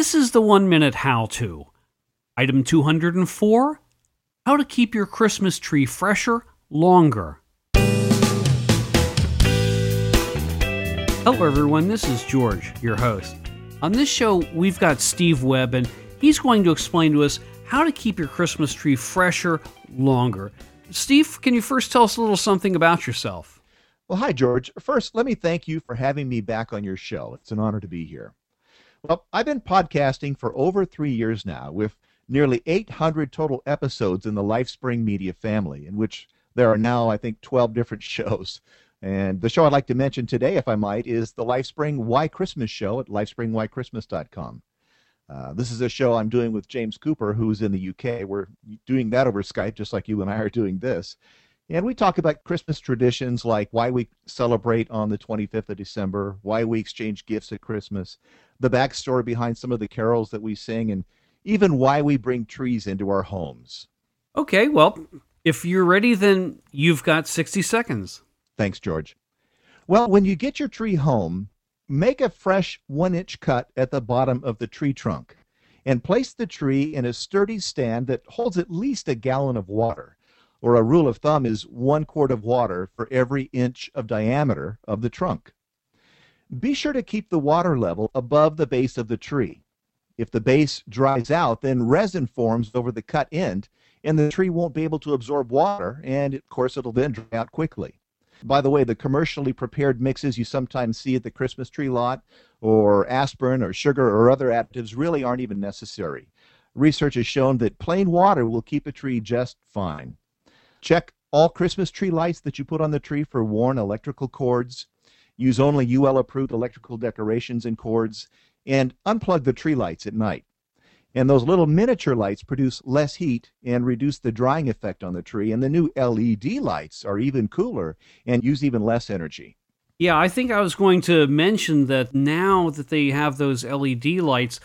This is the one minute how to. Item 204 How to keep your Christmas tree fresher longer. Hello, everyone. This is George, your host. On this show, we've got Steve Webb, and he's going to explain to us how to keep your Christmas tree fresher longer. Steve, can you first tell us a little something about yourself? Well, hi, George. First, let me thank you for having me back on your show. It's an honor to be here. Well, I've been podcasting for over three years now, with nearly 800 total episodes in the LifeSpring Media family, in which there are now, I think, 12 different shows. And the show I'd like to mention today, if I might, is the LifeSpring Why Christmas show at lifespringwhychristmas.com. Uh, this is a show I'm doing with James Cooper, who's in the UK. We're doing that over Skype, just like you and I are doing this. And we talk about Christmas traditions like why we celebrate on the 25th of December, why we exchange gifts at Christmas, the backstory behind some of the carols that we sing, and even why we bring trees into our homes. Okay, well, if you're ready, then you've got 60 seconds. Thanks, George. Well, when you get your tree home, Make a fresh one inch cut at the bottom of the tree trunk and place the tree in a sturdy stand that holds at least a gallon of water, or a rule of thumb is one quart of water for every inch of diameter of the trunk. Be sure to keep the water level above the base of the tree. If the base dries out, then resin forms over the cut end, and the tree won't be able to absorb water, and of course it'll then dry out quickly. By the way, the commercially prepared mixes you sometimes see at the Christmas tree lot, or aspirin or sugar or other additives, really aren't even necessary. Research has shown that plain water will keep a tree just fine. Check all Christmas tree lights that you put on the tree for worn electrical cords. Use only UL approved electrical decorations and cords, and unplug the tree lights at night. And those little miniature lights produce less heat and reduce the drying effect on the tree. And the new LED lights are even cooler and use even less energy. Yeah, I think I was going to mention that now that they have those LED lights,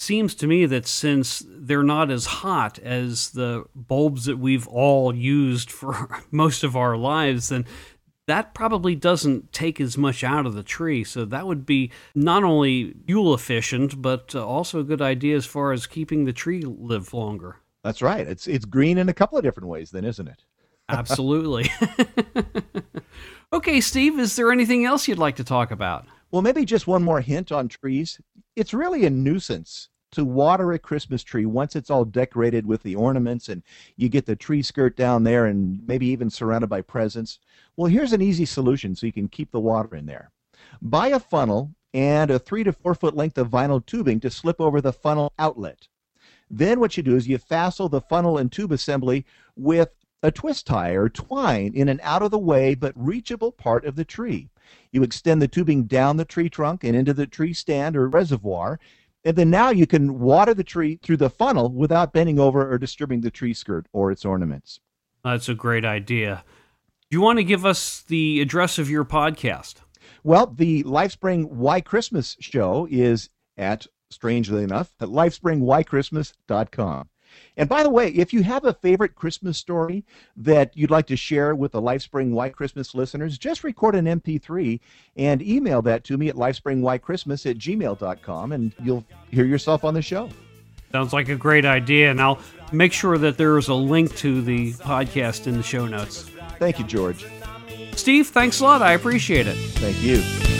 seems to me that since they're not as hot as the bulbs that we've all used for most of our lives, then that probably doesn't take as much out of the tree. So that would be not only fuel efficient, but uh, also a good idea as far as keeping the tree live longer. That's right. It's it's green in a couple of different ways, then, isn't it? Absolutely. okay, Steve, is there anything else you'd like to talk about? Well, maybe just one more hint on trees. It's really a nuisance to water a Christmas tree once it's all decorated with the ornaments and you get the tree skirt down there and maybe even surrounded by presents. Well, here's an easy solution so you can keep the water in there. Buy a funnel and a three to four foot length of vinyl tubing to slip over the funnel outlet. Then what you do is you fasten the funnel and tube assembly with a twist tie or twine in an out of the way but reachable part of the tree. You extend the tubing down the tree trunk and into the tree stand or reservoir and then now you can water the tree through the funnel without bending over or disturbing the tree skirt or its ornaments. That's a great idea. Do you want to give us the address of your podcast? Well, the LifeSpring Why Christmas show is at, strangely enough, at lifespringwhychristmas.com. And by the way, if you have a favorite Christmas story that you'd like to share with the LifeSpring Why Christmas listeners, just record an MP3 and email that to me at lifespringwhychristmas at gmail.com and you'll hear yourself on the show. Sounds like a great idea, and I'll make sure that there is a link to the podcast in the show notes. Thank you, George. Steve, thanks a lot. I appreciate it. Thank you.